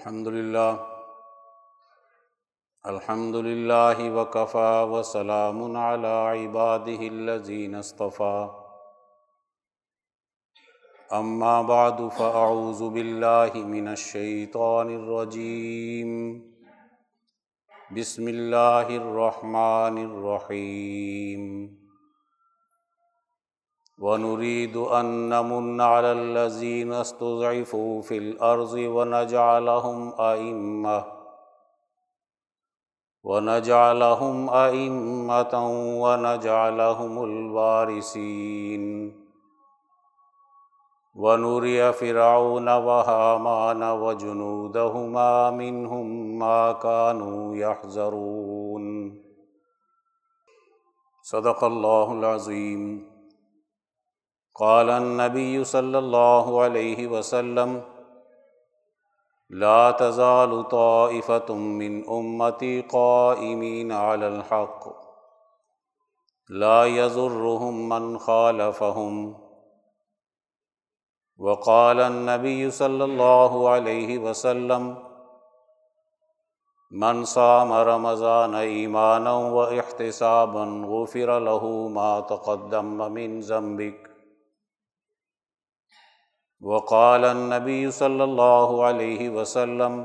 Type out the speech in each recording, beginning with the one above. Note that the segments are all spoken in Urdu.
الحمد للہ الحمد للہ وکفا وسلام على عباده الذين اصطفى. اما بعد فاعوذ باللہ من الشیطان الرجیم بسم اللہ الرحمن الرحیم ونريد أن نمن على الذين استضعفوا في الأرض ونجعلهم أئمة ونجعلهم أئمة ونجعلهم الوارثين. ونري فرعون وهامان وجنودهما منهم ما كانوا يحذرون. صدق الله العظيم. قال النبي صلى الله عليه وسلم، لا تزال طائفة من أمتي قائمين على الحق، لا يضرهم من خالفهم. وقال النبي صلى الله عليه وسلم، من صام رمضان إيمانا واحتسابا غفر له ما تقدم من ذنبك وقال النبی صلی اللہ علیہ وسلم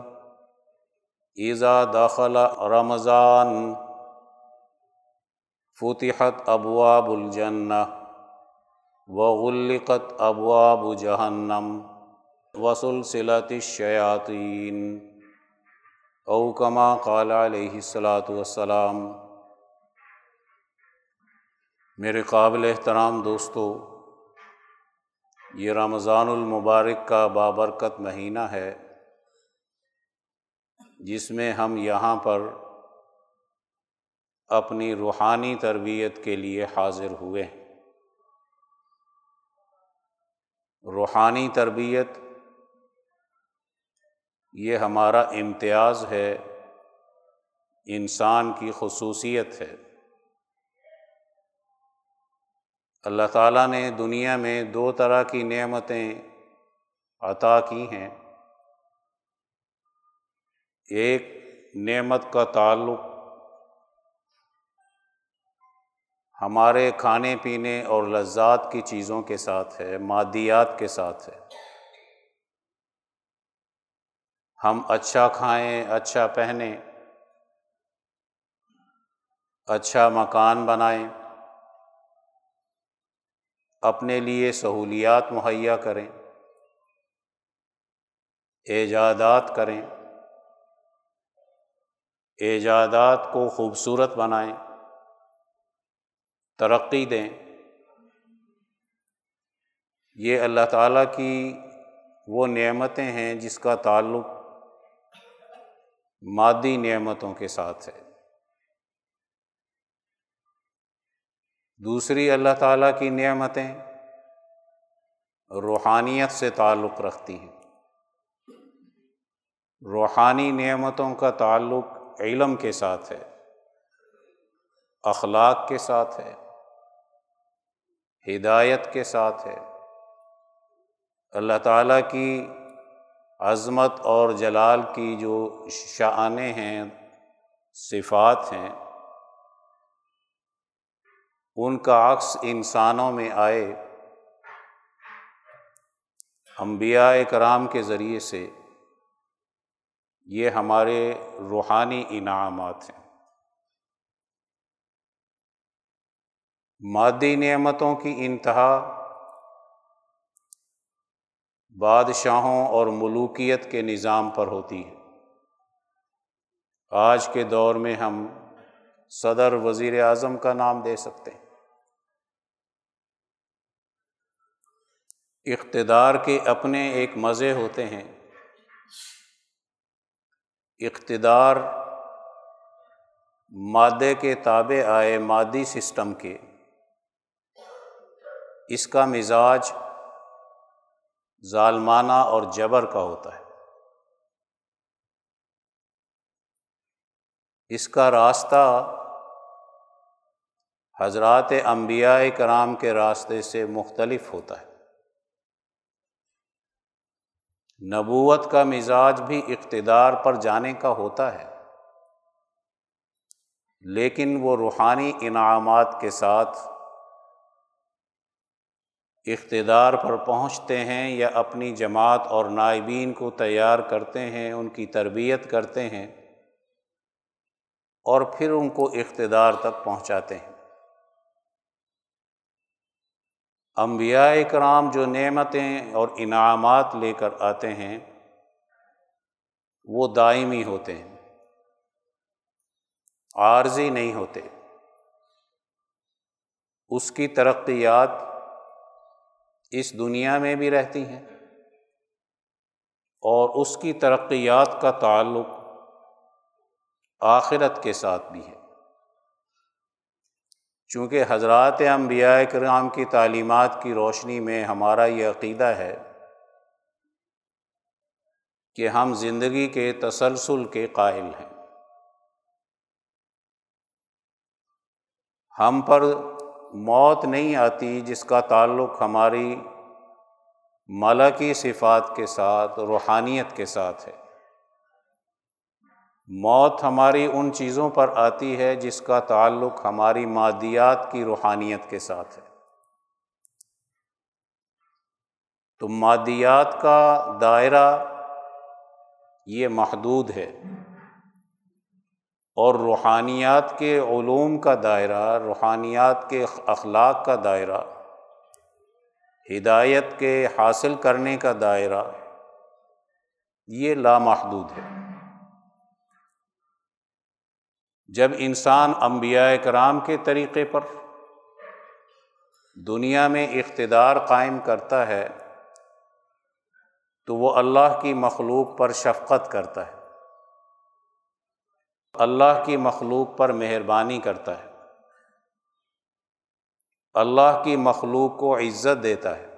ایزا داخل رمضان، فتحت ابواب الجنہ وغلقت ابواب جہنم وسلسلت الشیاطین او کما قال علیہ السلاۃ والسلام، میرے قابل احترام دوستو یہ رمضان المبارک کا بابرکت مہینہ ہے، جس میں ہم یہاں پر اپنی روحانی تربیت کے لیے حاضر ہوئے روحانی تربیت، یہ ہمارا امتیاز ہے، انسان کی خصوصیت ہے۔ اللہ تعالیٰ نے دنیا میں دو طرح کی نعمتیں عطا کی ہیں۔ ایک نعمت کا تعلق ہمارے کھانے پینے اور لذات کی چیزوں کے ساتھ ہے، مادیات کے ساتھ ہے۔ ہم اچھا کھائیں اچھا پہنیں اچھا مکان بنائیں۔ اپنے لیے سہولیات مہیا کریں، ایجادات کریں، ایجادات کو خوبصورت بنائیں، ترقی دیں۔ یہ اللہ تعالیٰ کی وہ نعمتیں ہیں جس کا تعلق مادی نعمتوں کے ساتھ ہے۔ دوسری اللہ تعالیٰ کی نعمتیں روحانیت سے تعلق رکھتی ہیں۔ روحانی نعمتوں کا تعلق علم کے ساتھ ہے، اخلاق کے ساتھ ہے، ہدایت کے ساتھ ہے۔ اللہ تعالیٰ کی عظمت اور جلال کی جو شعانیں ہیں، صفات ہیں ان کا عکس انسانوں میں آئے انبیاء کرام کے ذریعے سے، یہ ہمارے روحانی انعامات ہیں۔ مادی نعمتوں کی انتہا، بادشاہوں اور ملوکیت کے نظام پر ہوتی ہے۔ آج کے دور میں ہم صدر وزیر اعظم کا نام دے سکتے ہیں۔ اقتدار کے اپنے ایک مزے ہوتے ہیں۔ اقتدار مادے کے تابع آئے مادی سسٹم کے۔ اس کا مزاج ظالمانہ اور جبر کا ہوتا ہے۔ اس کا راستہ حضرات انبیاء کرام کے راستے سے مختلف ہوتا ہے۔ نبوت کا مزاج بھی اقتدار پر جانے کا ہوتا ہے۔ لیکن وہ روحانی انعامات کے ساتھ اقتدار پر پہنچتے ہیں یا اپنی جماعت اور نائبین کو تیار کرتے ہیں، ان کی تربیت کرتے ہیں اور پھر ان کو اقتدار تک پہنچاتے ہیں۔ انبیاء کرام جو نعمتیں اور انعامات لے کر آتے ہیں، وہ دائمی ہوتے ہیں، عارضی نہیں ہوتے۔ اس کی ترقیات اس دنیا میں بھی رہتی ہیں اور اس کی ترقیات کا تعلق آخرت کے ساتھ بھی ہے۔ چونکہ حضرات انبیاء کرام کی تعلیمات کی روشنی میں ہمارا یہ عقیدہ ہے کہ ہم زندگی کے تسلسل کے قائل ہیں۔ ہم پر موت نہیں آتی جس کا تعلق ہماری ملکی صفات کے ساتھ، روحانیت کے ساتھ ہے۔ موت ہماری ان چیزوں پر آتی ہے جس کا تعلق ہماری مادیات کی روحانیت کے ساتھ ہے۔ تو مادیات کا دائرہ یہ محدود ہے اور روحانیات کے علوم کا دائرہ، روحانیات کے اخلاق کا دائرہ، ہدایت کے حاصل کرنے کا دائرہ، یہ لامحدود ہے۔ جب انسان انبیاء کرام کے طریقے پر دنیا میں اقتدار قائم کرتا ہے، تو وہ اللہ کی مخلوق پر شفقت کرتا ہے۔ اللہ کی مخلوق پر مہربانی کرتا ہے۔ اللہ کی مخلوق کو عزت دیتا ہے۔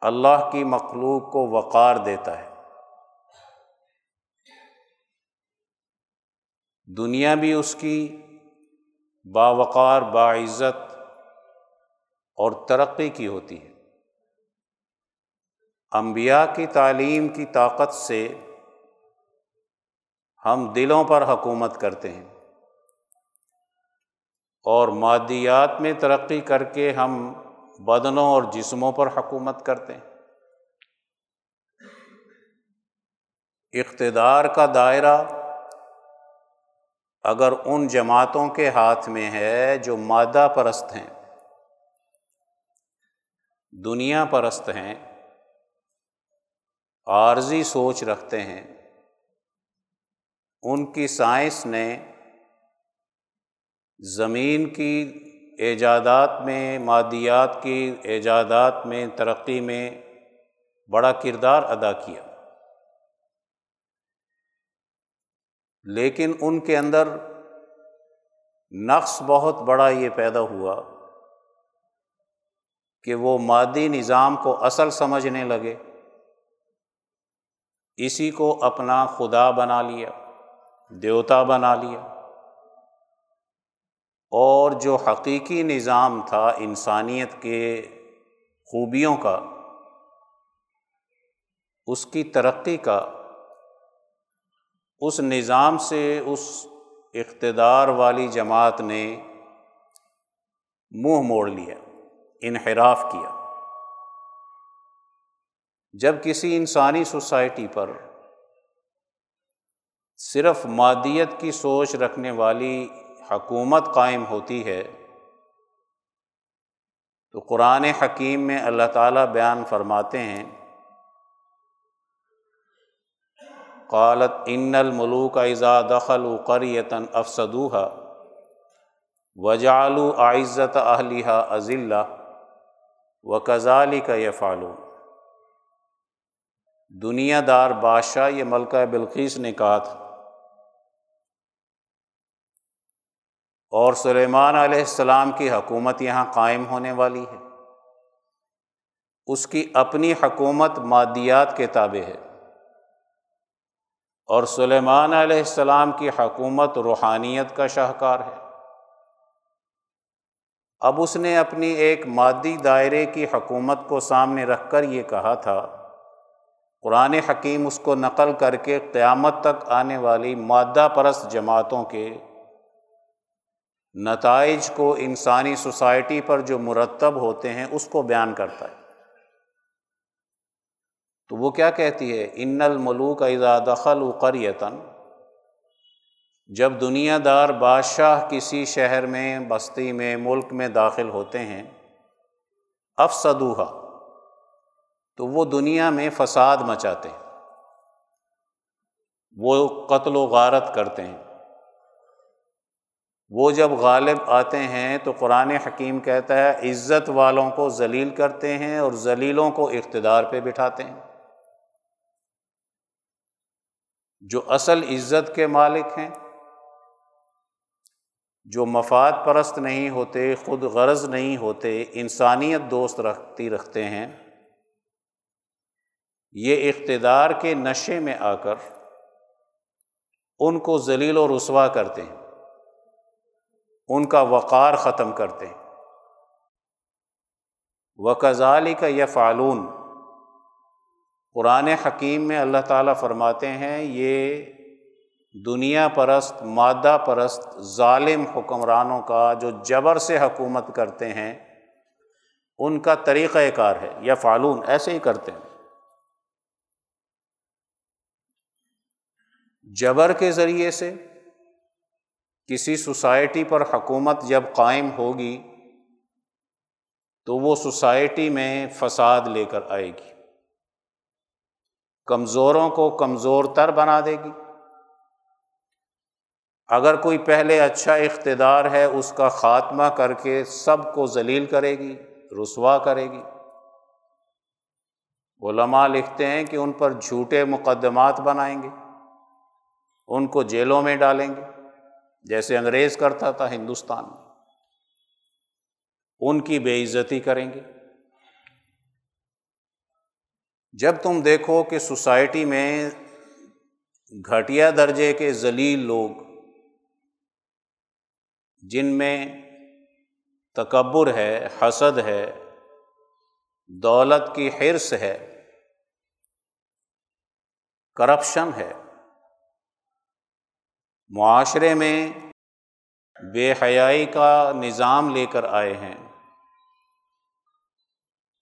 اللہ کی مخلوق کو وقار دیتا ہے۔ دنیا بھی اس کی باوقار، باعزت اور ترقی کی ہوتی ہے۔ انبیاء کی تعلیم کی طاقت سے ہم دلوں پر حکومت کرتے ہیں اور مادیات میں ترقی کر کے ہم بدنوں اور جسموں پر حکومت کرتے ہیں۔ اقتدار کا دائرہ اگر ان جماعتوں کے ہاتھ میں ہے جو مادہ پرست ہیں، دنیا پرست ہیں، عارضی سوچ رکھتے ہیں، ان کی سائنس نے زمین کی ایجادات میں، مادیات کی ایجادات میں، ترقی میں بڑا کردار ادا کیا۔ لیکن ان کے اندر نقص بہت بڑا یہ پیدا ہوا کہ وہ مادی نظام کو اصل سمجھنے لگے، اسی کو اپنا خدا بنا لیا، دیوتا بنا لیا۔ اور جو حقیقی نظام تھا انسانیت کے خوبیوں کا، اس کی ترقی کا اس نظام سے اس اقتدار والی جماعت نے منہ موڑ لیا، انحراف کیا۔ جب کسی انسانی سوسائٹی پر صرف مادیت کی سوچ رکھنے والی حکومت قائم ہوتی ہے، تو قرآن حکیم میں اللہ تعالیٰ بیان فرماتے ہیں قالت ان الملوک اذا دخل قریتاً افسدوحا وجالو عزت اہلیہ عزلہ و کزالی کا یہ فالو دنیا دار بادشاہ یہ ملکہ بلقیس نے کہا تھا۔ اور سلیمان علیہ السلام کی حکومت یہاں قائم ہونے والی ہے۔ اس کی اپنی حکومت مادیات کے تابع ہے۔ اور سلیمان علیہ السلام کی حکومت روحانیت کا شاہکار ہے۔ اب اس نے اپنی ایک مادی دائرے کی حکومت کو سامنے رکھ کر یہ کہا تھا، قرآن حکیم اس کو نقل کر کے قیامت تک آنے والی مادہ پرست جماعتوں کے نتائج کو انسانی سوسائٹی پر جو مرتب ہوتے ہیں اس کو بیان کرتا ہے۔ تو وہ کیا کہتی ہے؟ ان الملوک اذا دخل قریتن جب دنیا دار بادشاہ کسی شہر میں، بستی میں، ملک میں داخل ہوتے ہیں افسدوہا تو وہ دنیا میں فساد مچاتے ہیں، وہ قتل و غارت کرتے ہیں۔ وہ جب غالب آتے ہیں تو قرآن حکیم کہتا ہے، عزت والوں کو ذلیل کرتے ہیں اور ذلیلوں کو اقتدار پہ بٹھاتے ہیں۔ جو اصل عزت کے مالک ہیں، جو مفاد پرست نہیں ہوتے، خود غرض نہیں ہوتے، انسانیت دوست رکھتی رکھتے ہیں، یہ اقتدار کے نشے میں آ کر ان کو ذلیل و رسوا کرتے ہیں، ان کا وقار ختم کرتے ہیں۔ وکزالی کا یہ فعلون قرآن حکیم میں اللہ تعالیٰ فرماتے ہیں، یہ دنیا پرست، مادہ پرست، ظالم حکمرانوں کا جو جبر سے حکومت کرتے ہیں، ان کا طریقۂ کار ہے یا فعلون ایسے ہی کرتے ہیں۔ جبر کے ذریعے سے کسی سوسائٹی پر حکومت جب قائم ہوگی، تو وہ سوسائٹی میں فساد لے کر آئے گی۔ کمزوروں کو کمزور تر بنا دے گی۔ اگر کوئی پہلے اچھا اقتدار ہے، اس کا خاتمہ کر کے سب کو ذلیل کرے گی، رسوا کرے گی۔ علماء لکھتے ہیں کہ ان پر جھوٹے مقدمات بنائیں گے، ان کو جیلوں میں ڈالیں گے، جیسے انگریز کرتا تھا ہندوستان میں۔ ان کی بے عزتی کریں گے۔ جب تم دیکھو کہ سوسائٹی میں گھٹیا درجے کے ذلیل لوگ، جن میں تکبر ہے، حسد ہے، دولت کی حرص ہے، کرپشن ہے، معاشرے میں بے حیائی کا نظام لے کر آئے ہیں،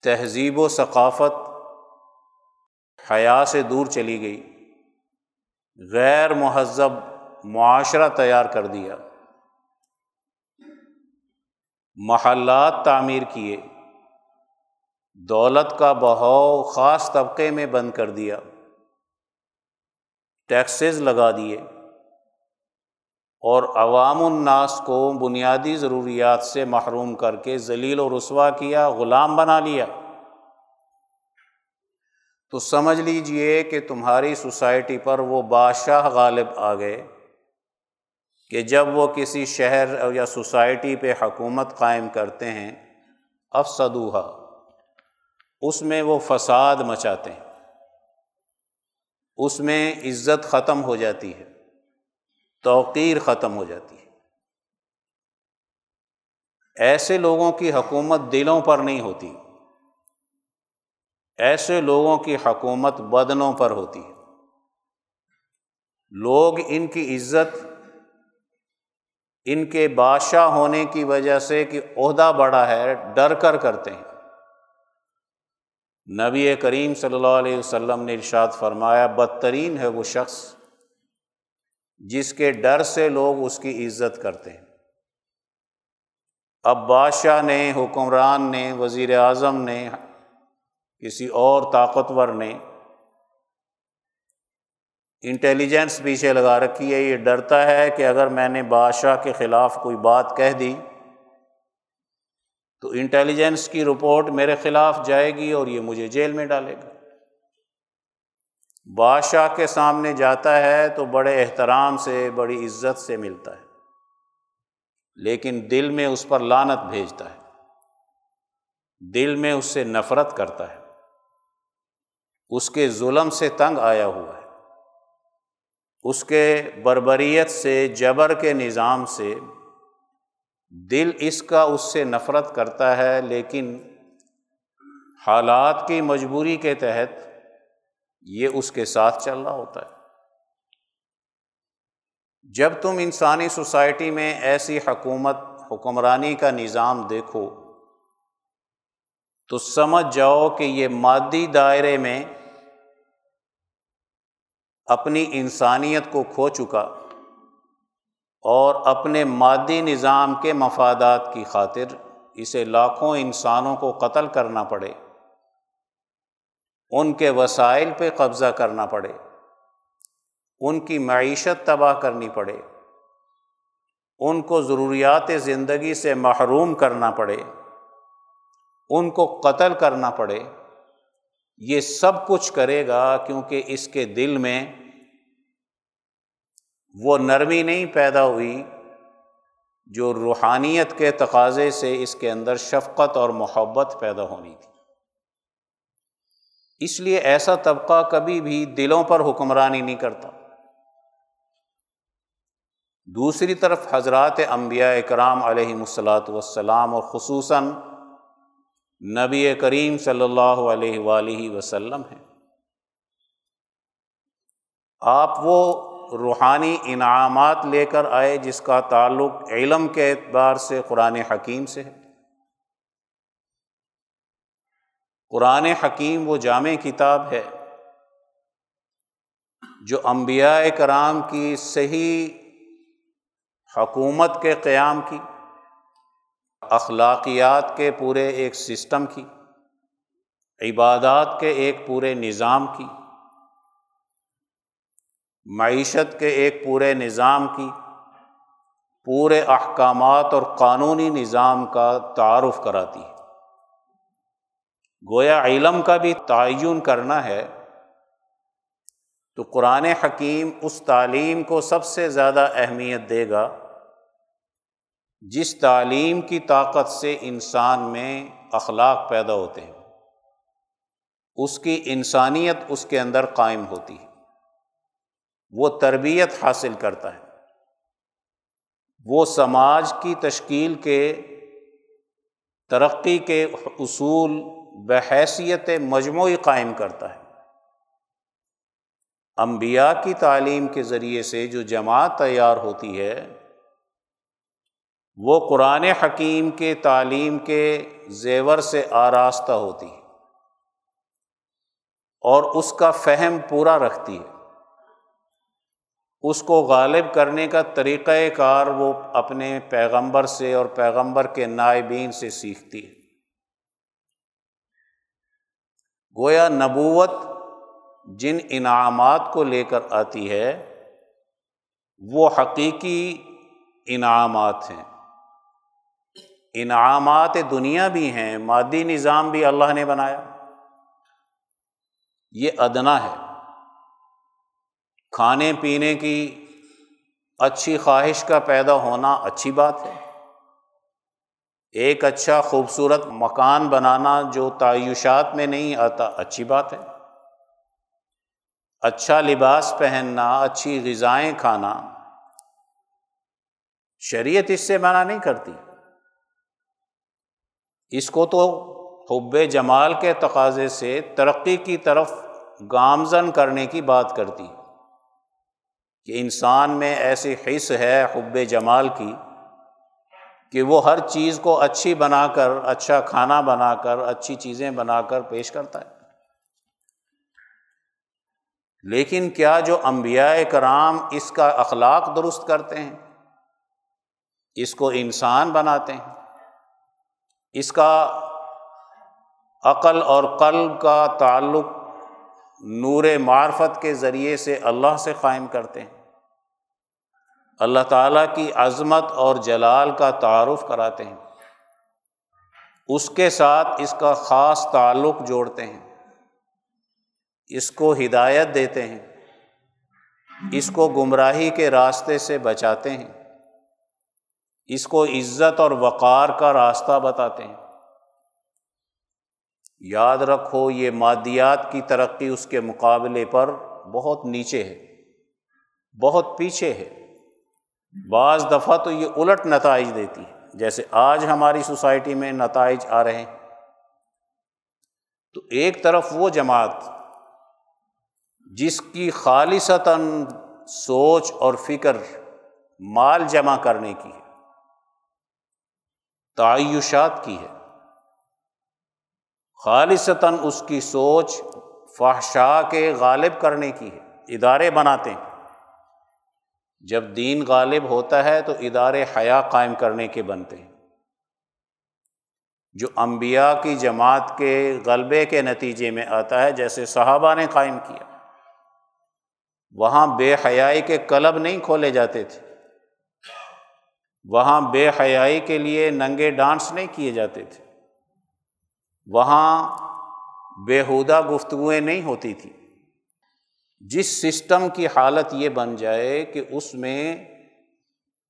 تہذیب و ثقافت حیا سے دور چلی گئی، غیر مہذب معاشرہ تیار کر دیا۔ محلات تعمیر کیے، دولت کا بہاؤ خاص طبقے میں بند کر دیا۔ ٹیکسز لگا دیے۔ اور عوام الناس کو بنیادی ضروریات سے محروم کر کے ذلیل و رسوا کیا، غلام بنا لیا۔ تو سمجھ لیجیے کہ تمہاری سوسائٹی پر وہ بادشاہ غالب آ گئے کہ جب وہ کسی شہر یا سوسائٹی پہ حکومت قائم کرتے ہیں افسدوہا اس میں وہ فساد مچاتے ہیں، اس میں عزت ختم ہو جاتی ہے، توقیر ختم ہو جاتی ہے۔ ایسے لوگوں کی حکومت دلوں پر نہیں ہوتی۔ ایسے لوگوں کی حکومت بدنوں پر ہوتی ہے۔ لوگ ان کی عزت، ان کے بادشاہ ہونے کی وجہ سے کہ عہدہ بڑا ہے، ڈر کر کرتے ہیں۔ نبی کریم صلی اللہ علیہ وسلم نے ارشاد فرمایا، بدترین ہے وہ شخص جس کے ڈر سے لوگ اس کی عزت کرتے ہیں۔ اب بادشاہ نے، حکمران نے، وزیر اعظم نے کسی اور طاقتور نے انٹیلیجنس پیچھے لگا رکھی ہے، یہ ڈرتا ہے کہ اگر میں نے بادشاہ کے خلاف کوئی بات کہہ دی تو انٹیلیجنس کی رپورٹ میرے خلاف جائے گی اور یہ مجھے جیل میں ڈالے گا۔ بادشاہ کے سامنے جاتا ہے تو بڑے احترام سے، بڑی عزت سے ملتا ہے، لیکن دل میں اس پر لانت بھیجتا ہے۔ دل میں اس سے نفرت کرتا ہے۔ اس کے ظلم سے تنگ آیا ہوا ہے۔ اس کے بربریت سے، جبر کے نظام سے دل اس کا اس سے نفرت کرتا ہے، لیکن حالات کی مجبوری کے تحت یہ اس کے ساتھ چل رہا ہوتا ہے۔ جب تم انسانی سوسائٹی میں ایسی حکومت، حکمرانی کا نظام دیکھو، تو سمجھ جاؤ کہ یہ مادی دائرے میں اپنی انسانیت کو کھو چکا اور اپنے مادی نظام کے مفادات کی خاطر اسے لاکھوں انسانوں کو قتل کرنا پڑے، ان کے وسائل پہ قبضہ کرنا پڑے، ان کی معیشت تباہ کرنی پڑے، ان کو ضروریات زندگی سے محروم کرنا پڑے، ان کو قتل کرنا پڑے۔ یہ سب کچھ کرے گا کیونکہ اس کے دل میں وہ نرمی نہیں پیدا ہوئی جو روحانیت کے تقاضے سے اس کے اندر شفقت اور محبت پیدا ہونی تھی۔ اس لیے ایسا طبقہ کبھی بھی دلوں پر حکمرانی نہیں کرتا۔ دوسری طرف حضرات انبیاء اکرام علیہ الصلاۃ والسلام اور خصوصاً نبی کریم صلی اللہ علیہ وآلہ وسلم ہیں۔ آپ وہ روحانی انعامات لے کر آئے جس کا تعلق علم کے اعتبار سے قرآن حکیم سے ہے۔ قرآن حکیم وہ جامع کتاب ہے جو انبیاء کرام کی صحیح حکومت کے قیام کی، اخلاقیات کے پورے ایک سسٹم کی، عبادات کے ایک پورے نظام کی۔ معیشت کے ایک پورے نظام کی، پورے احکامات اور قانونی نظام کا تعارف کراتی ہے۔ گویا علم کا بھی تعین کرنا ہے تو قرآن حکیم اس تعلیم کو سب سے زیادہ اہمیت دے گا جس تعلیم کی طاقت سے انسان میں اخلاق پیدا ہوتے ہیں۔ اس کی انسانیت اس کے اندر قائم ہوتی ہے۔ وہ تربیت حاصل کرتا ہے۔ وہ سماج کی تشکیل کے، ترقی کے اصول بحیثیت مجموعی قائم کرتا ہے۔ انبیاء کی تعلیم کے ذریعے سے جو جماعت تیار ہوتی ہے، وہ قرآن حکیم کے تعلیم کے زیور سے آراستہ ہوتی ہے اور اس کا فہم پورا رکھتی ہے۔ اس کو غالب کرنے کا طریقۂ کار وہ اپنے پیغمبر سے اور پیغمبر کے نائبین سے سیکھتی ہے۔ گویا نبوت جن انعامات کو لے کر آتی ہے، وہ حقیقی انعامات ہیں۔ انعامات دنیا بھی ہیں، مادی نظام بھی اللہ نے بنایا۔ یہ ادنا ہے۔ کھانے پینے کی اچھی خواہش کا پیدا ہونا اچھی بات ہے۔ ایک اچھا خوبصورت مکان بنانا جو تعیشات میں نہیں آتا اچھی بات ہے۔ اچھا لباس پہننا، اچھی غذائیں کھانا، شریعت اس سے منع نہیں کرتی۔ اس کو تو حب جمال کے تقاضے سے ترقی کی طرف گامزن کرنے کی بات کرتی۔ کہ انسان میں ایسی حص ہے حب جمال کی کہ وہ ہر چیز کو اچھی بنا کر اچھا کھانا بنا کر، اچھی چیزیں بنا کر پیش کرتا ہے۔ لیکن کیا جو انبیاء کرام اس کا اخلاق درست کرتے ہیں؟ اس کو انسان بناتے ہیں۔ اس کا عقل اور قلب کا تعلق نور معرفت کے ذریعے سے اللہ سے قائم کرتے ہیں۔ اللہ تعالیٰ کی عظمت اور جلال کا تعارف کراتے ہیں۔ اس کے ساتھ اس کا خاص تعلق جوڑتے ہیں۔ اس کو ہدایت دیتے ہیں۔ اس کو گمراہی کے راستے سے بچاتے ہیں۔ اس کو عزت اور وقار کا راستہ بتاتے ہیں۔ یاد رکھو یہ مادیات کی ترقی اس کے مقابلے پر بہت نیچے ہے، بہت پیچھے ہے۔ بعض دفعہ تو یہ الٹ نتائج دیتی ہے، جیسے آج ہماری سوسائٹی میں نتائج آ رہے ہیں۔ تو ایک طرف وہ جماعت جس کی خالصتاً سوچ اور فکر مال جمع کرنے کی ہے، تعیشات کی ہے۔ خالصتاً اس کی سوچ فحشا کے غالب کرنے کی ہے، ادارے بناتے ہیں۔ جب دین غالب ہوتا ہے تو ادارے حیا قائم کرنے کے بنتے ہیں۔ جو انبیاء کی جماعت کے غلبے کے نتیجے میں آتا ہے، جیسے صحابہ نے قائم کیا، وہاں بے حیائی کے کلب نہیں کھولے جاتے تھے۔ وہاں بے حیائی کے لیے ننگے ڈانس نہیں کیے جاتے تھے۔ وہاں بےحودہ گفتگویں نہیں ہوتی تھیں جس سسٹم کی حالت یہ بن جائے کہ اس میں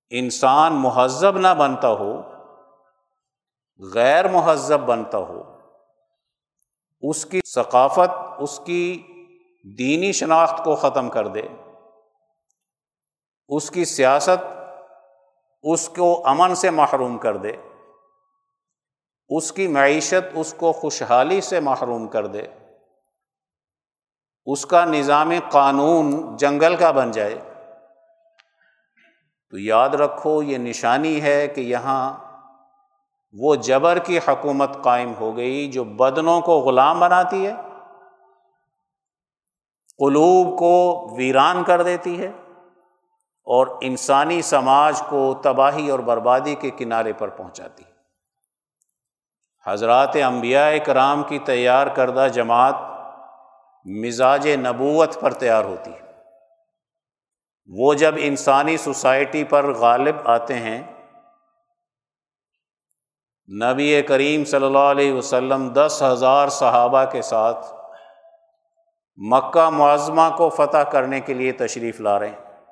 انسان مہذب نہ بنتا ہو، غیر مہذب بنتا ہو، اس کی ثقافت، اس کی دینی شناخت کو ختم کر دے، اس کی سیاست اس کو امن سے محروم کر دے۔ اس کی معیشت اس کو خوشحالی سے محروم کر دے۔ اس کا نظام قانون جنگل کا بن جائے۔ تو یاد رکھو، یہ نشانی ہے کہ یہاں وہ جبر کی حکومت قائم ہو گئی جو بدنوں کو غلام بناتی ہے، قلوب کو ویران کر دیتی ہے اور انسانی سماج کو تباہی اور بربادی کے کنارے پر پہنچاتی ہے۔ حضرات انبیاء کرام کی تیار کردہ جماعت مزاج نبوت پر تیار ہوتی ہے۔ وہ جب انسانی سوسائٹی پر غالب آتے ہیں، نبی کریم صلی اللہ علیہ وسلم دس ہزار صحابہ کے ساتھ مکہ معظمہ کو فتح کرنے کے لیے تشریف لا رہے ہیں۔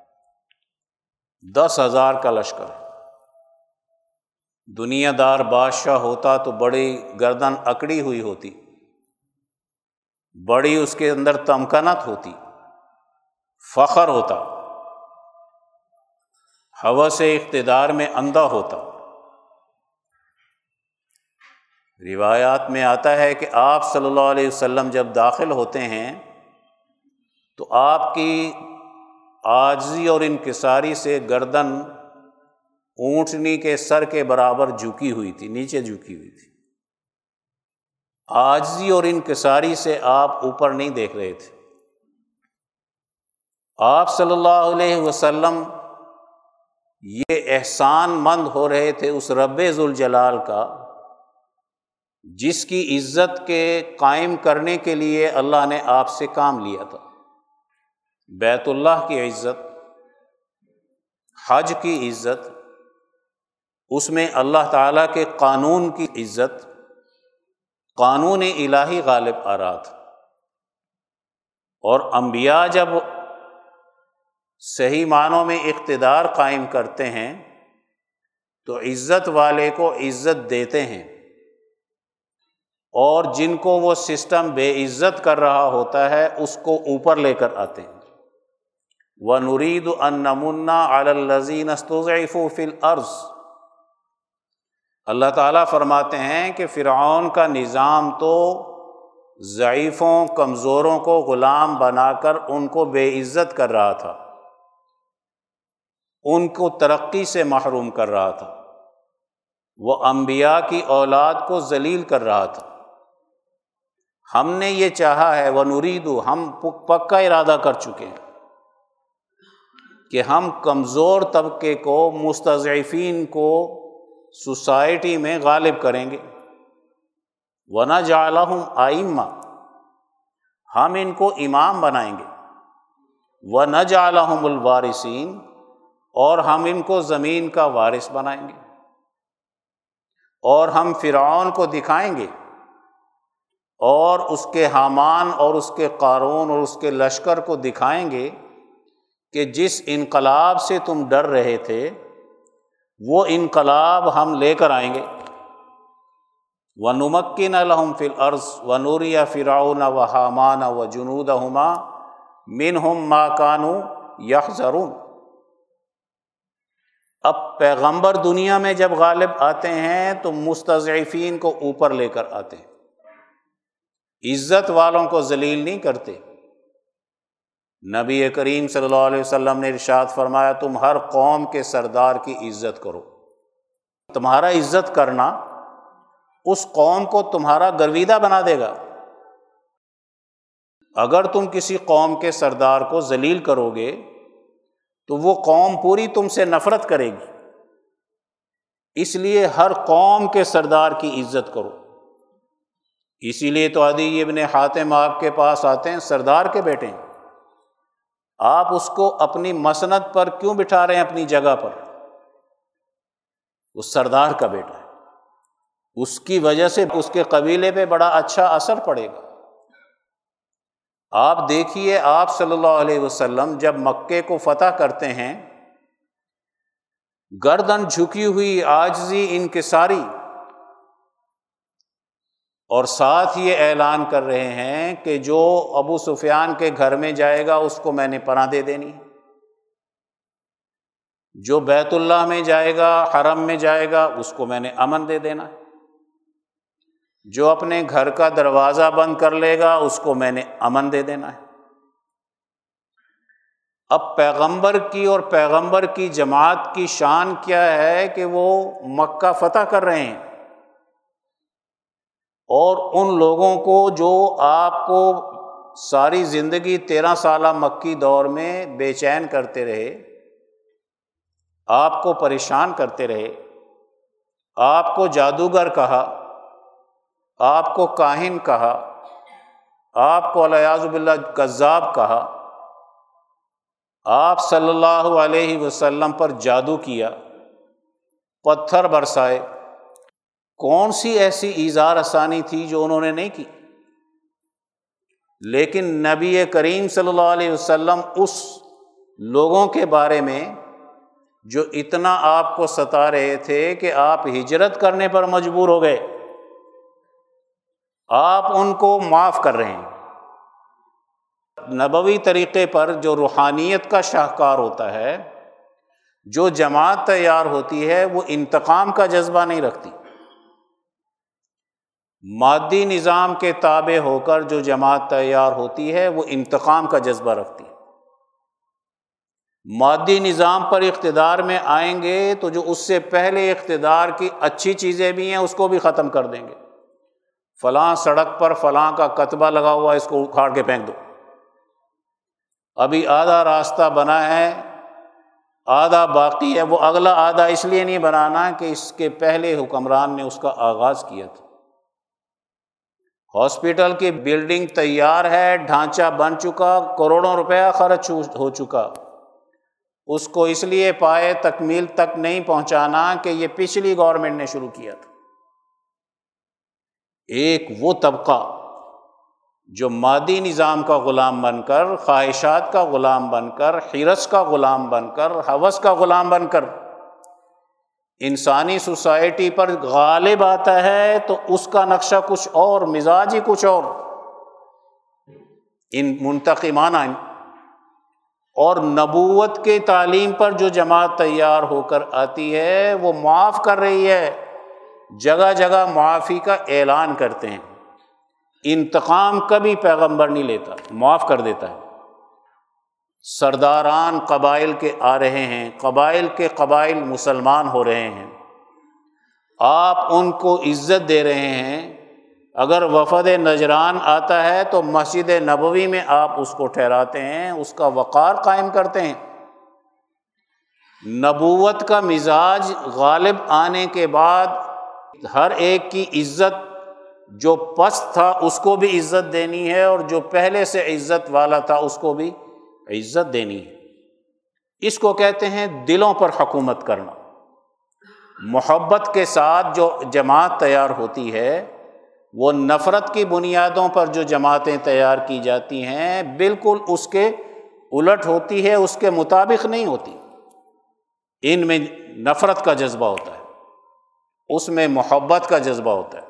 دس ہزار کا لشکر۔ دنیا دار بادشاہ ہوتا تو بڑی گردن اکڑی ہوئی ہوتی۔ بڑی اس کے اندر تمکنت ہوتی۔ فخر ہوتا۔ ہوا سے اقتدار میں اندھا ہوتا۔ روایات میں آتا ہے کہ آپ صلی اللہ علیہ وسلم جب داخل ہوتے ہیں تو آپ کی آجزی اور انکساری سے گردن اونٹنی کے سر کے برابر جھکی ہوئی تھی، نیچے جھکی ہوئی تھی۔ آجزی اور انکساری سے آپ اوپر نہیں دیکھ رہے تھے۔ آپ صلی اللہ علیہ وسلم یہ احسان مند ہو رہے تھے اس رب ذوالجلال کا، جس کی عزت کے قائم کرنے کے لیے اللہ نے آپ سے کام لیا تھا۔ بیت اللہ کی عزت، حج کی عزت اس میں اللہ تعالیٰ کے قانون کی عزت، قانون الہی غالب آ رہا تھا اور انبیاء جب صحیح معنوں میں اقتدار قائم کرتے ہیں، تو عزت والے کو عزت دیتے ہیں۔ اور جن کو وہ سسٹم بے عزت کر رہا ہوتا ہے، اس کو اوپر لے کر آتے ہیں۔ وہ نرید ان نمنا الزین فل عرض اللہ تعالیٰ فرماتے ہیں کہ فرعون کا نظام تو ضعیفوں، کمزوروں کو غلام بنا کر ان کو بے عزت کر رہا تھا۔ ان کو ترقی سے محروم کر رہا تھا۔ وہ انبیاء کی اولاد کو ذلیل کر رہا تھا۔ ہم نے یہ چاہا ہے، وہ نریدو ہم پکا ارادہ کر چکے ہیں کہ ہم کمزور طبقے کو، مستضعفین کو سوسائٹی میں غالب کریں گے۔ ورنہ جالحم آئمہ ہم ان کو امام بنائیں گے۔ و نہ جالحم الوارثین اور ہم ان کو زمین کا وارث بنائیں گے۔ اور ہم فرعون کو دکھائیں گے۔ اور اس کے حامان اور اس کے قارون اور اس کے لشکر کو دکھائیں گے کہ جس انقلاب سے تم ڈر رہے تھے وہ انقلاب ہم لے کر آئیں گے۔ و نمکن الحم فل عرض و نوریا فراؤن و حامان و جنود ہما من ہم ماں کانو یخ ضرون اب پیغمبر دنیا میں جب غالب آتے ہیں تو مستضعفین کو اوپر لے کر آتے ہیں۔ عزت والوں کو ذلیل نہیں کرتے۔ نبی کریم صلی اللہ علیہ وسلم نے ارشاد فرمایا، تم ہر قوم کے سردار کی عزت کرو۔ تمہارا عزت کرنا اس قوم کو تمہارا گرویدہ بنا دے گا۔ اگر تم کسی قوم کے سردار کو ذلیل کرو گے، تو وہ قوم پوری تم سے نفرت کرے گی۔ اس لیے ہر قوم کے سردار کی عزت کرو۔ اسی لیے تو عدی ابن حاتم آپ کے پاس آتے ہیں، سردار کے بیٹے ہیں۔ آپ اس کو اپنی مسنت پر کیوں بٹھا رہے ہیں اپنی جگہ پر؟ وہ سردار کا بیٹا ہے۔ اس کی وجہ سے اس کے قبیلے پہ بڑا اچھا اثر پڑے گا۔ آپ دیکھیے، آپ صلی اللہ علیہ وسلم جب مکے کو فتح کرتے ہیں، گردن جھکی ہوئی آجزی انکساری اور ساتھ یہ اعلان کر رہے ہیں کہ جو ابو سفیان کے گھر میں جائے گا، اس کو میں نے پناہ دے دینی جو بیت اللہ میں جائے گا، حرم میں جائے گا، اس کو میں نے امن دے دینا ہے۔ جو اپنے گھر کا دروازہ بند کر لے گا، اس کو میں نے امن دے دینا ہے۔ اب پیغمبر کی اور پیغمبر کی جماعت کی شان کیا ہے کہ وہ مکہ فتح کر رہے ہیں۔ اور ان لوگوں کو جو آپ کو ساری زندگی تیرہ سالہ مکی دور میں بے چین کرتے رہے، آپ کو پریشان کرتے رہے، آپ کو جادوگر کہا، آپ کو کاہن کہا، آپ کو الیاز بلّہ کذاب کہا، آپ صلی اللہ علیہ وسلم پر جادو کیا، پتھر برسائے۔ کون سی ایسی ایزار آسانی تھی جو انہوں نے نہیں کی؟ لیکن نبی کریم صلی اللہ علیہ وسلم اس لوگوں کے بارے میں جو اتنا آپ کو ستا رہے تھے کہ آپ ہجرت کرنے پر مجبور ہو گئے، آپ ان کو معاف کر رہے ہیں۔ نبوی طریقے پر جو روحانیت کا شاہکار ہوتا ہے، جو جماعت تیار ہوتی ہے، وہ انتقام کا جذبہ نہیں رکھتی۔ مادی نظام کے تابع ہو کر جو جماعت تیار ہوتی ہے، وہ انتقام کا جذبہ رکھتی ہے۔ مادی نظام پر اقتدار میں آئیں گے تو جو اس سے پہلے اقتدار کی اچھی چیزیں بھی ہیں، اس کو بھی ختم کر دیں گے۔ فلاں سڑک پر فلاں کا کتبہ لگا ہوا، اس کو اکھاڑ کے پھینک دو۔ ابھی آدھا راستہ بنا ہے، آدھا باقی ہے، وہ اگلا آدھا اس لیے نہیں بنانا کہ اس کے پہلے حکمران نے اس کا آغاز کیا تھا۔ ہاسپٹل کی بلڈنگ تیار ہے، ڈھانچہ بن چکا، کروڑوں روپیہ خرچ ہو چکا۔ اس کو اس لیے پائے تکمیل تک نہیں پہنچانا کہ یہ پچھلی گورنمنٹ نے شروع کیا تھا۔ ایک وہ طبقہ جو مادی نظام کا غلام بن کر، خواہشات کا غلام بن کر حیرس کا غلام بن کر، حوث کا غلام بن کر انسانی سوسائٹی پر غالب آتا ہے تو اس کا نقشہ کچھ اور، مزاج ہی کچھ اور۔ ان منتقمانہ اور نبوت کے تعلیم پر جو جماعت تیار ہو کر آتی ہے، وہ معاف کر رہی ہے۔ جگہ جگہ معافی کا اعلان کرتے ہیں۔ انتقام کبھی پیغمبر نہیں لیتا، معاف کر دیتا ہے۔ سرداران قبائل کے آ رہے ہیں، قبائل کے قبائل مسلمان ہو رہے ہیں۔ آپ ان کو عزت دے رہے ہیں۔ اگر وفد نجران آتا ہے تو مسجد نبوی میں آپ اس کو ٹھہراتے ہیں، اس کا وقار قائم کرتے ہیں۔ نبوت کا مزاج غالب آنے کے بعد ہر ایک کی عزت، جو پست تھا اس کو بھی عزت دینی ہے اور جو پہلے سے عزت والا تھا اس کو بھی عزت دینی ہے۔ اس کو کہتے ہیں دلوں پر حکومت کرنا۔ محبت کے ساتھ جو جماعت تیار ہوتی ہے، وہ نفرت کی بنیادوں پر جو جماعتیں تیار کی جاتی ہیں، بالکل اس کے الٹ ہوتی ہے، اس کے مطابق نہیں ہوتی۔ ان میں نفرت کا جذبہ ہوتا ہے۔ اس میں محبت کا جذبہ ہوتا ہے۔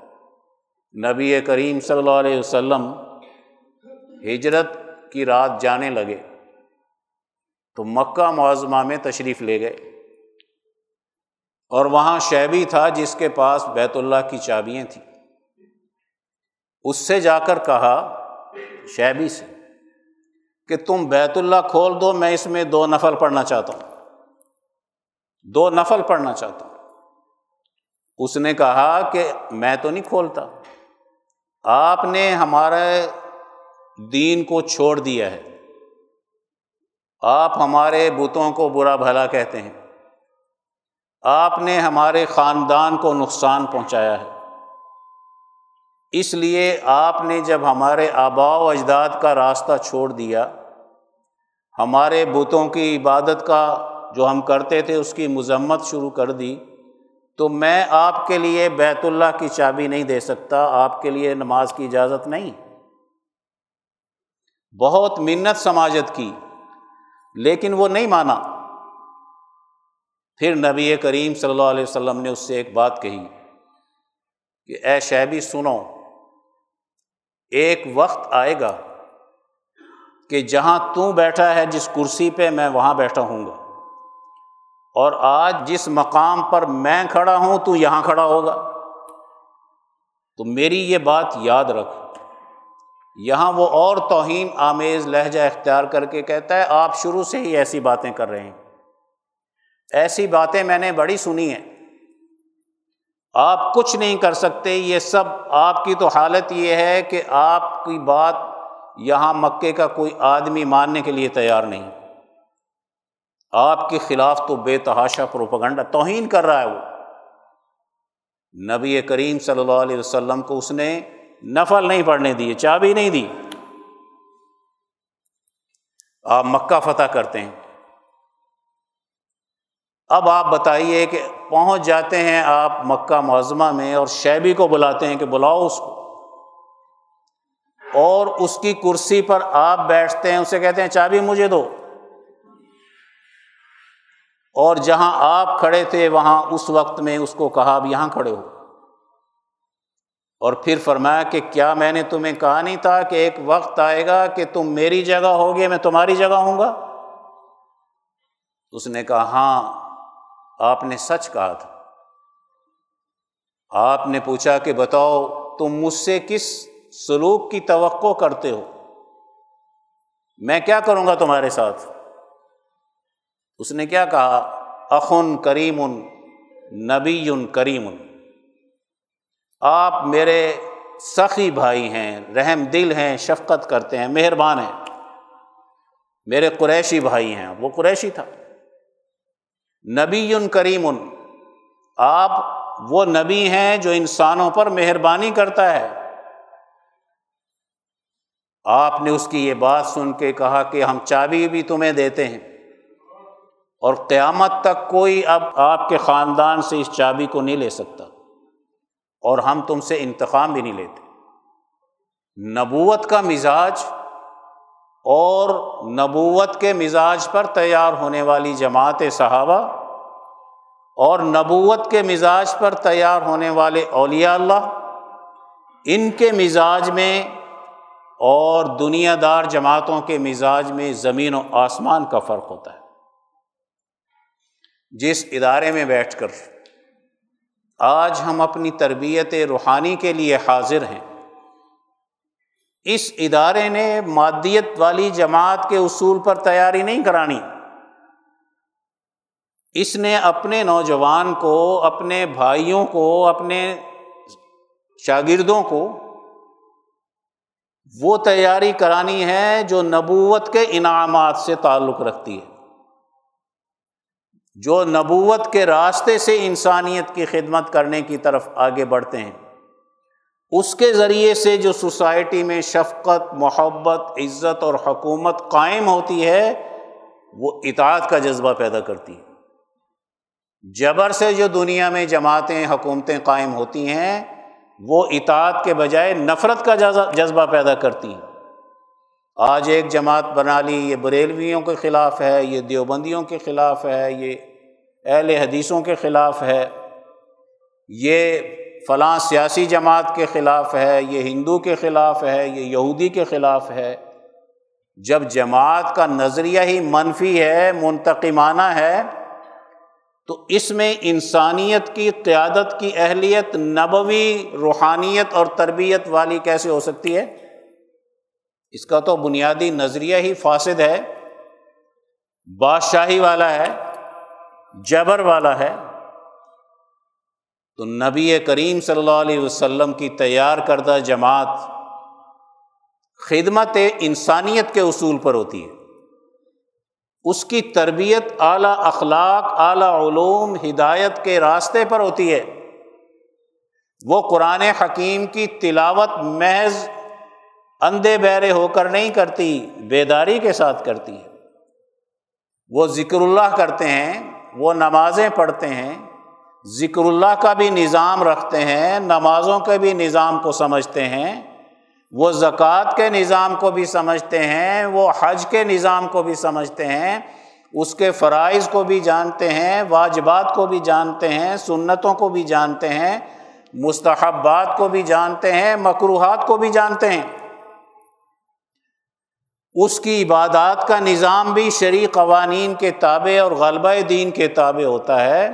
نبی کریم صلی اللہ علیہ وسلم ہجرت کی رات جانے لگے۔ تو مکہ معظمہ میں تشریف لے گئے۔ اور وہاں شیبی تھا جس کے پاس بیت اللہ کی چابیاں تھیں۔ اس سے جا کر کہا شیبی سے کہ تم بیت اللہ کھول دو، میں اس میں دو نفل پڑھنا چاہتا ہوں۔ دو نفل پڑھنا چاہتا ہوں۔ اس نے کہا کہ میں تو نہیں کھولتا۔ آپ نے ہمارے دین کو چھوڑ دیا ہے۔ آپ ہمارے بتوں کو برا بھلا کہتے ہیں۔ آپ نے ہمارے خاندان کو نقصان پہنچایا ہے۔ اس لیے آپ نے جب ہمارے آبا و اجداد کا راستہ چھوڑ دیا، ہمارے بتوں کی عبادت کا جو ہم کرتے تھے، اس کی مذمت شروع کر دی، تو میں آپ کے لیے بیت اللہ کی چابی نہیں دے سکتا، آپ کے لیے نماز کی اجازت نہیں۔ بہت منت سماجت کی۔ لیکن وہ نہیں مانا۔ پھر نبی کریم صلی اللہ علیہ وسلم نے اس سے ایک بات کہی کہ اے شہبی سنو، ایک وقت آئے گا کہ جہاں تو بیٹھا ہے جس کرسی پہ میں وہاں بیٹھا ہوں گا، اور آج جس مقام پر میں کھڑا ہوں تو یہاں کھڑا ہوگا۔ تو میری یہ بات یاد رکھ۔ یہاں وہ اور توہین، آمیز لہجہ اختیار کر کے کہتا ہے، آپ شروع سے ہی ایسی باتیں کر رہے ہیں۔ ایسی باتیں میں نے بڑی سنی ہیں۔ آپ کچھ نہیں کر سکتے، یہ سب آپ کی تو حالت یہ ہے کہ آپ کی بات یہاں مکے کا کوئی آدمی ماننے کے لیے تیار نہیں۔ آپ کے خلاف تو بے تحاشا پروپگنڈا توہین کر رہا ہے وہ۔ نبی کریم صلی اللہ علیہ وسلم کو اس نے نفل نہیں پڑھنے دیے، چابی نہیں دی۔ آپ مکہ فتح کرتے ہیں۔ اب آپ بتائیے کہ پہنچ جاتے ہیں آپ مکہ معظمہ میں اور شیبی کو بلاتے ہیں کہ بلاؤ اس کو۔ اور اس کی کرسی پر آپ بیٹھتے ہیں، اسے کہتے ہیں، چابی مجھے دو۔ اور جہاں آپ کھڑے تھے، وہاں اس وقت میں اس کو کہا، اب یہاں کھڑے ہو۔ اور پھر فرمایا کہ کیا میں نے تمہیں کہا نہیں تھا کہ ایک وقت آئے گا کہ تم میری جگہ ہوگے، میں تمہاری جگہ ہوں گا؟ اس نے کہا ہاں آپ نے سچ کہا تھا۔ آپ نے پوچھا کہ بتاؤ، تم مجھ سے کس سلوک کی توقع کرتے ہو؟ میں کیا کروں گا تمہارے ساتھ؟ اس نے کیا کہا؟ اخن کریم ان نبی کریم ان آپ میرے سخی بھائی ہیں، رحم دل ہیں، شفقت کرتے ہیں، مہربان ہیں۔ میرے قریشی بھائی ہیں، وہ قریشی تھا۔ نبی ان کریم۔ ان آپ وہ نبی ہیں جو انسانوں پر مہربانی کرتا ہے۔ آپ نے اس کی یہ بات سن کے کہا کہ ہم چابی بھی تمہیں دیتے ہیں۔ اور قیامت تک کوئی اب آپ کے خاندان سے اس چابی کو نہیں لے سکتا۔ اور ہم تم سے انتقام بھی نہیں لیتے۔ نبوت کا مزاج اور نبوت کے مزاج پر تیار ہونے والی جماعت صحابہ اور نبوت کے مزاج پر تیار ہونے والے اولیاء اللہ، ان کے مزاج میں اور دنیا دار جماعتوں کے مزاج میں زمین و آسمان کا فرق ہوتا ہے۔ جس ادارے میں بیٹھ کر آج ہم اپنی تربیت روحانی کے لیے حاضر ہیں۔ اس ادارے نے مادیت والی جماعت کے اصول پر تیاری نہیں کرانی۔ اس نے اپنے نوجوان کو، اپنے بھائیوں کو، اپنے شاگردوں کو وہ تیاری کرانی ہے جو نبوت کے انعامات سے تعلق رکھتی ہے۔ جو نبوت کے راستے سے انسانیت کی خدمت کرنے کی طرف آگے بڑھتے ہیں۔ اس کے ذریعے سے جو سوسائٹی میں شفقت، محبت، عزت اور حکومت قائم ہوتی ہے، وہ اطاعت کا جذبہ پیدا کرتی ہے۔ جبر سے جو دنیا میں جماعتیں، حکومتیں قائم ہوتی ہیں، وہ اطاعت کے بجائے نفرت کا جذبہ پیدا کرتی ہیں۔ آج ایک جماعت بنا لی یہ بریلویوں کے خلاف ہے، یہ دیوبندیوں کے خلاف ہے، یہ اہل حدیثوں کے خلاف ہے، یہ فلاں سیاسی جماعت کے خلاف ہے، یہ ہندو کے خلاف ہے، یہ یہودی کے خلاف ہے۔ جب جماعت کا نظریہ ہی منفی ہے، منتقمانہ ہے، تو اس میں انسانیت کی قیادت کی اہلیت، نبوی روحانیت اور تربیت والی کیسے ہو سکتی ہے؟ اس کا تو بنیادی نظریہ ہی فاسد ہے، بادشاہی والا ہے۔ جبر والا ہے، تو نبی کریم صلی اللہ علیہ وسلم کی تیار کردہ جماعت خدمت انسانیت کے اصول پر ہوتی ہے۔ اس کی تربیت اعلیٰ اخلاق، اعلیٰ علوم، ہدایت کے راستے پر ہوتی ہے۔ وہ قرآن حکیم کی تلاوت، محض اندھے بہرے ہو کر نہیں کرتی، بیداری کے ساتھ کرتی ہے۔ وہ ذکر اللہ کرتے ہیں وہ نمازیں پڑھتے ہیں، ذکر اللہ کا بھی نظام رکھتے ہیں، نمازوں کے بھی نظام کو سمجھتے ہیں، وہ زکوٰۃ کے نظام کو بھی سمجھتے ہیں، وہ حج کے نظام کو بھی سمجھتے ہیں، اس کے فرائض کو بھی جانتے ہیں، واجبات کو بھی جانتے ہیں، سنتوں کو بھی جانتے ہیں، مستحبات کو بھی جانتے ہیں مقروحات کو بھی جانتے ہیں۔ اس کی عبادات کا نظام بھی شرع قوانین کے تابع اور غلبہ دین کے تابع ہوتا ہے۔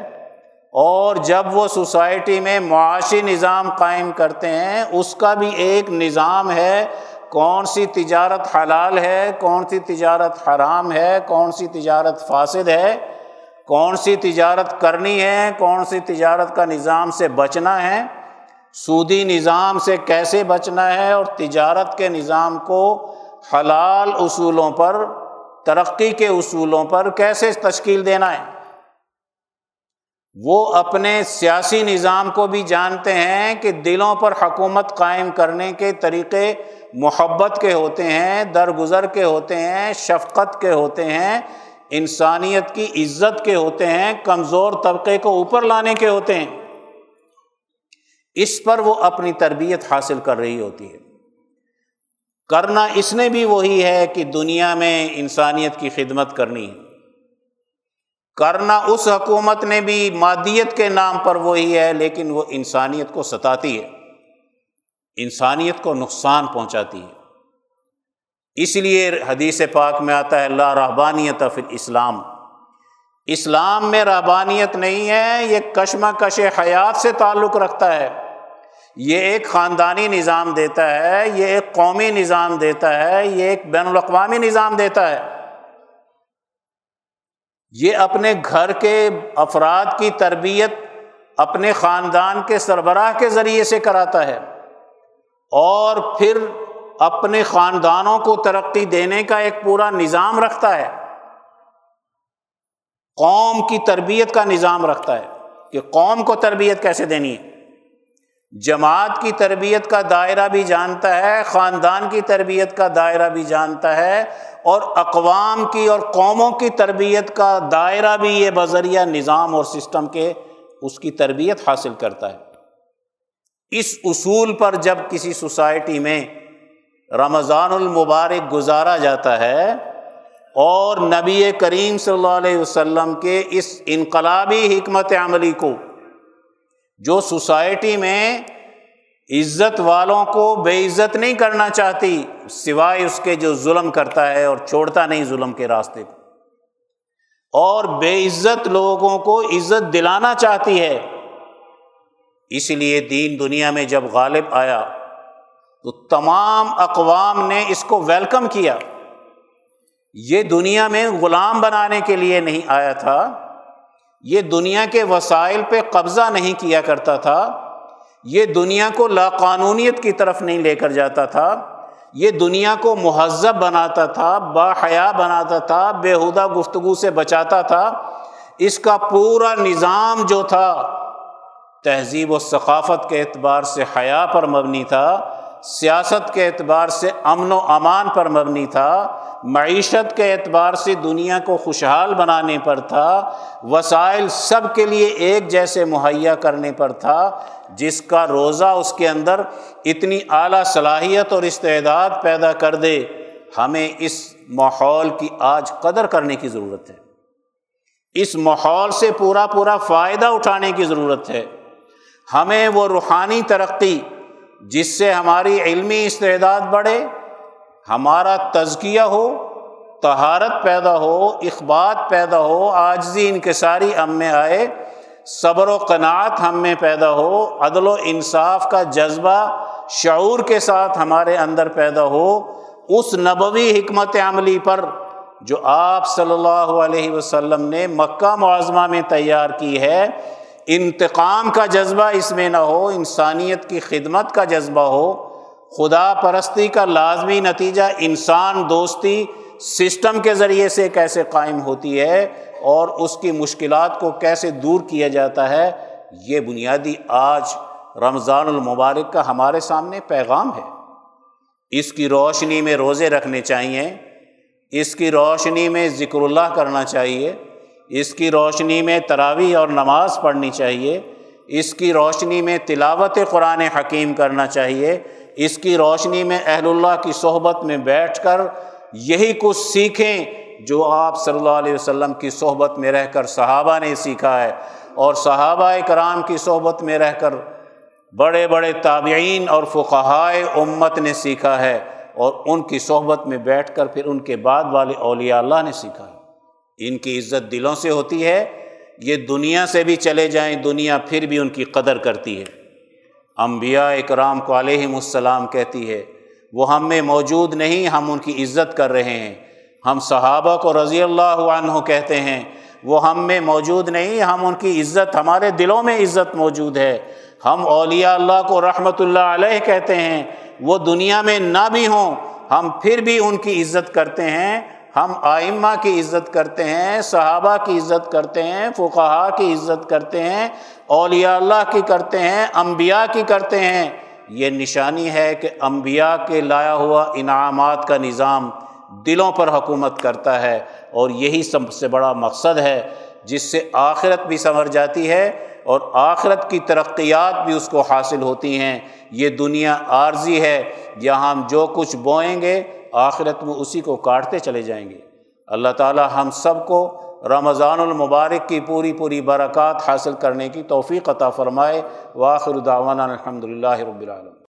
اور جب وہ سوسائٹی میں معاشی نظام قائم کرتے ہیں، اس کا بھی ایک نظام ہے، کون سی تجارت حلال ہے، کون سی تجارت حرام ہے، کون سی تجارت فاسد ہے، کون سی تجارت کرنی ہے، کون سی تجارت کا نظام سے بچنا ہے، سودی نظام سے کیسے بچنا ہے، اور تجارت کے نظام کو حلال اصولوں پر، ترقی کے اصولوں پر کیسے تشکیل دینا ہے؟ وہ اپنے سیاسی نظام کو بھی جانتے ہیں کہ دلوں پر حکومت قائم کرنے کے طریقے محبت کے ہوتے ہیں، درگزر کے ہوتے ہیں، شفقت کے ہوتے ہیں، انسانیت کی عزت کے ہوتے ہیں، کمزور طبقے کو اوپر لانے کے ہوتے ہیں۔ اس پر وہ اپنی تربیت حاصل کر رہی ہوتی ہے۔ کرنا اس نے بھی وہی ہے کہ دنیا میں انسانیت کی خدمت کرنی ہے۔ کرنا اس حکومت نے بھی مادیت کے نام پر وہی ہے، لیکن وہ انسانیت کو ستاتی ہے۔ انسانیت کو نقصان پہنچاتی ہے۔ اس لیے حدیث پاک میں آتا ہے اللہ رحبانیت فی اسلام اسلام میں رحبانیت نہیں ہے، یہ کشمہ کش حیات سے تعلق رکھتا ہے۔ یہ ایک خاندانی نظام دیتا ہے، یہ ایک قومی نظام دیتا ہے، یہ ایک بین الاقوامی نظام دیتا ہے۔ یہ اپنے گھر کے افراد کی تربیت اپنے خاندان کے سربراہ کے ذریعے سے کراتا ہے۔ اور پھر اپنے خاندانوں کو ترقی دینے کا ایک پورا نظام رکھتا ہے۔ قوم کی تربیت کا نظام رکھتا ہے کہ قوم کو تربیت کیسے دینی ہے؟ جماعت کی تربیت کا دائرہ بھی جانتا ہے، خاندان کی تربیت کا دائرہ بھی جانتا ہے، اور اقوام کی اور قوموں کی تربیت کا دائرہ بھی یہ بذریعہ نظام اور سسٹم کے اس کی تربیت حاصل کرتا ہے۔ اس اصول پر جب کسی سوسائٹی میں رمضان المبارک گزارا جاتا ہے اور نبی کریم صلی اللہ علیہ وسلم کے اس انقلابی حکمت عملی کو جو سوسائٹی میں عزت والوں کو بے عزت نہیں کرنا چاہتی، سوائے اس کے جو ظلم کرتا ہے اور چھوڑتا نہیں ظلم کے راستے کو۔ اور بے عزت لوگوں کو عزت دلانا چاہتی ہے۔ اس لیے دین دنیا میں جب غالب آیا، تو تمام اقوام نے اس کو ویلکم کیا۔ یہ دنیا میں غلام بنانے کے لیے نہیں آیا تھا۔ یہ دنیا کے وسائل پہ قبضہ نہیں کیا کرتا تھا، یہ دنیا کو لاقانونیت کی طرف نہیں لے کر جاتا تھا، یہ دنیا کو مہذب بناتا تھا با حیا بناتا تھا، بےحدہ گفتگو سے بچاتا تھا۔ اس کا پورا نظام جو تھا، تہذیب و ثقافت کے اعتبار سے حیا پر مبنی تھا۔ سیاست کے اعتبار سے امن و امان پر مبنی تھا، معیشت کے اعتبار سے دنیا کو خوشحال بنانے پر تھا، وسائل سب کے لیے ایک جیسے مہیا کرنے پر تھا، جس کا روزہ اس کے اندر اتنی اعلیٰ صلاحیت اور استعداد پیدا کر دے، ہمیں اس ماحول کی آج قدر کرنے کی ضرورت ہے۔ اس ماحول سے پورا پورا فائدہ اٹھانے کی ضرورت ہے۔ ہمیں وہ روحانی ترقی جس سے ہماری علمی استعداد بڑھے، ہمارا تزکیہ ہو تہارت پیدا ہو، اخبات پیدا ہو، آجزی انکساری ہم میں آئے، صبر و قناعت ہم میں پیدا ہو، عدل و انصاف کا جذبہ شعور کے ساتھ ہمارے اندر پیدا ہو، اس نبوی حکمت عملی پر جو آپ صلی اللہ علیہ وسلم نے مکہ معظمہ میں تیار کی ہے انتقام کا جذبہ اس میں نہ ہو، انسانیت کی خدمت کا جذبہ ہو، خدا پرستی کا لازمی نتیجہ انسان دوستی سسٹم کے ذریعے سے کیسے قائم ہوتی ہے اور اس کی مشکلات کو کیسے دور کیا جاتا ہے، یہ بنیادی آج رمضان المبارک کا ہمارے سامنے پیغام ہے۔ اس کی روشنی میں روزے رکھنے چاہیے، اس کی روشنی میں ذکر اللہ کرنا چاہیے۔ اس کی روشنی میں تراویح اور نماز پڑھنی چاہیے، اس کی روشنی میں تلاوت قرآن حکیم کرنا چاہیے، اس کی روشنی میں اہل اللہ کی صحبت میں بیٹھ کر یہی کچھ سیکھیں جو آپ صلی اللہ علیہ وسلم کی صحبت میں رہ کر صحابہ نے سیکھا ہے۔ اور صحابہ کرام کی صحبت میں رہ کر بڑے بڑے تابعین اور فقہائے امت نے سیکھا ہے اور ان کی صحبت میں بیٹھ کر پھر ان کے بعد والے اولیاء اللہ نے سیکھا ہے۔ ان کی عزت دلوں سے ہوتی ہے، یہ دنیا سے بھی چلے جائیں، دنیا پھر بھی ان کی قدر کرتی ہے۔ انبیاء اکرام کو علیہم السلام کہتی ہے، وہ ہم میں موجود نہیں، ہم ان کی عزت کر رہے ہیں۔ ہم صحابہ کو رضی اللہ عنہ کہتے ہیں، وہ ہم میں موجود نہیں، ہم ان کی عزت، ہمارے دلوں میں عزت موجود ہے۔ ہم اولیاء اللہ کو رحمۃ اللہ علیہ کہتے ہیں، وہ دنیا میں نہ بھی ہوں، ہم پھر بھی ان کی عزت کرتے ہیں۔ ہم آئمہ کی عزت کرتے ہیں، صحابہ کی عزت کرتے ہیں، فقہا کی عزت کرتے ہیں، اولیاء اللہ کی کرتے ہیں، انبیاء کی کرتے ہیں۔ یہ نشانی ہے کہ انبیاء کے لایا ہوا انعامات کا نظام دلوں پر حکومت کرتا ہے اور یہی سب سے بڑا مقصد ہے، جس سے آخرت بھی سنور جاتی ہے اور آخرت کی ترقیات بھی اس کو حاصل ہوتی ہیں۔ یہ دنیا عارضی ہے، یہاں ہم جو کچھ بوئیں گے آخرت میں اسی کو کاٹتے چلے جائیں گے۔ اللہ تعالیٰ ہم سب کو رمضان المبارک کی پوری پوری برکات حاصل کرنے کی توفیق عطا فرمائے۔ واخر دعوانا الحمد للہ رب العالم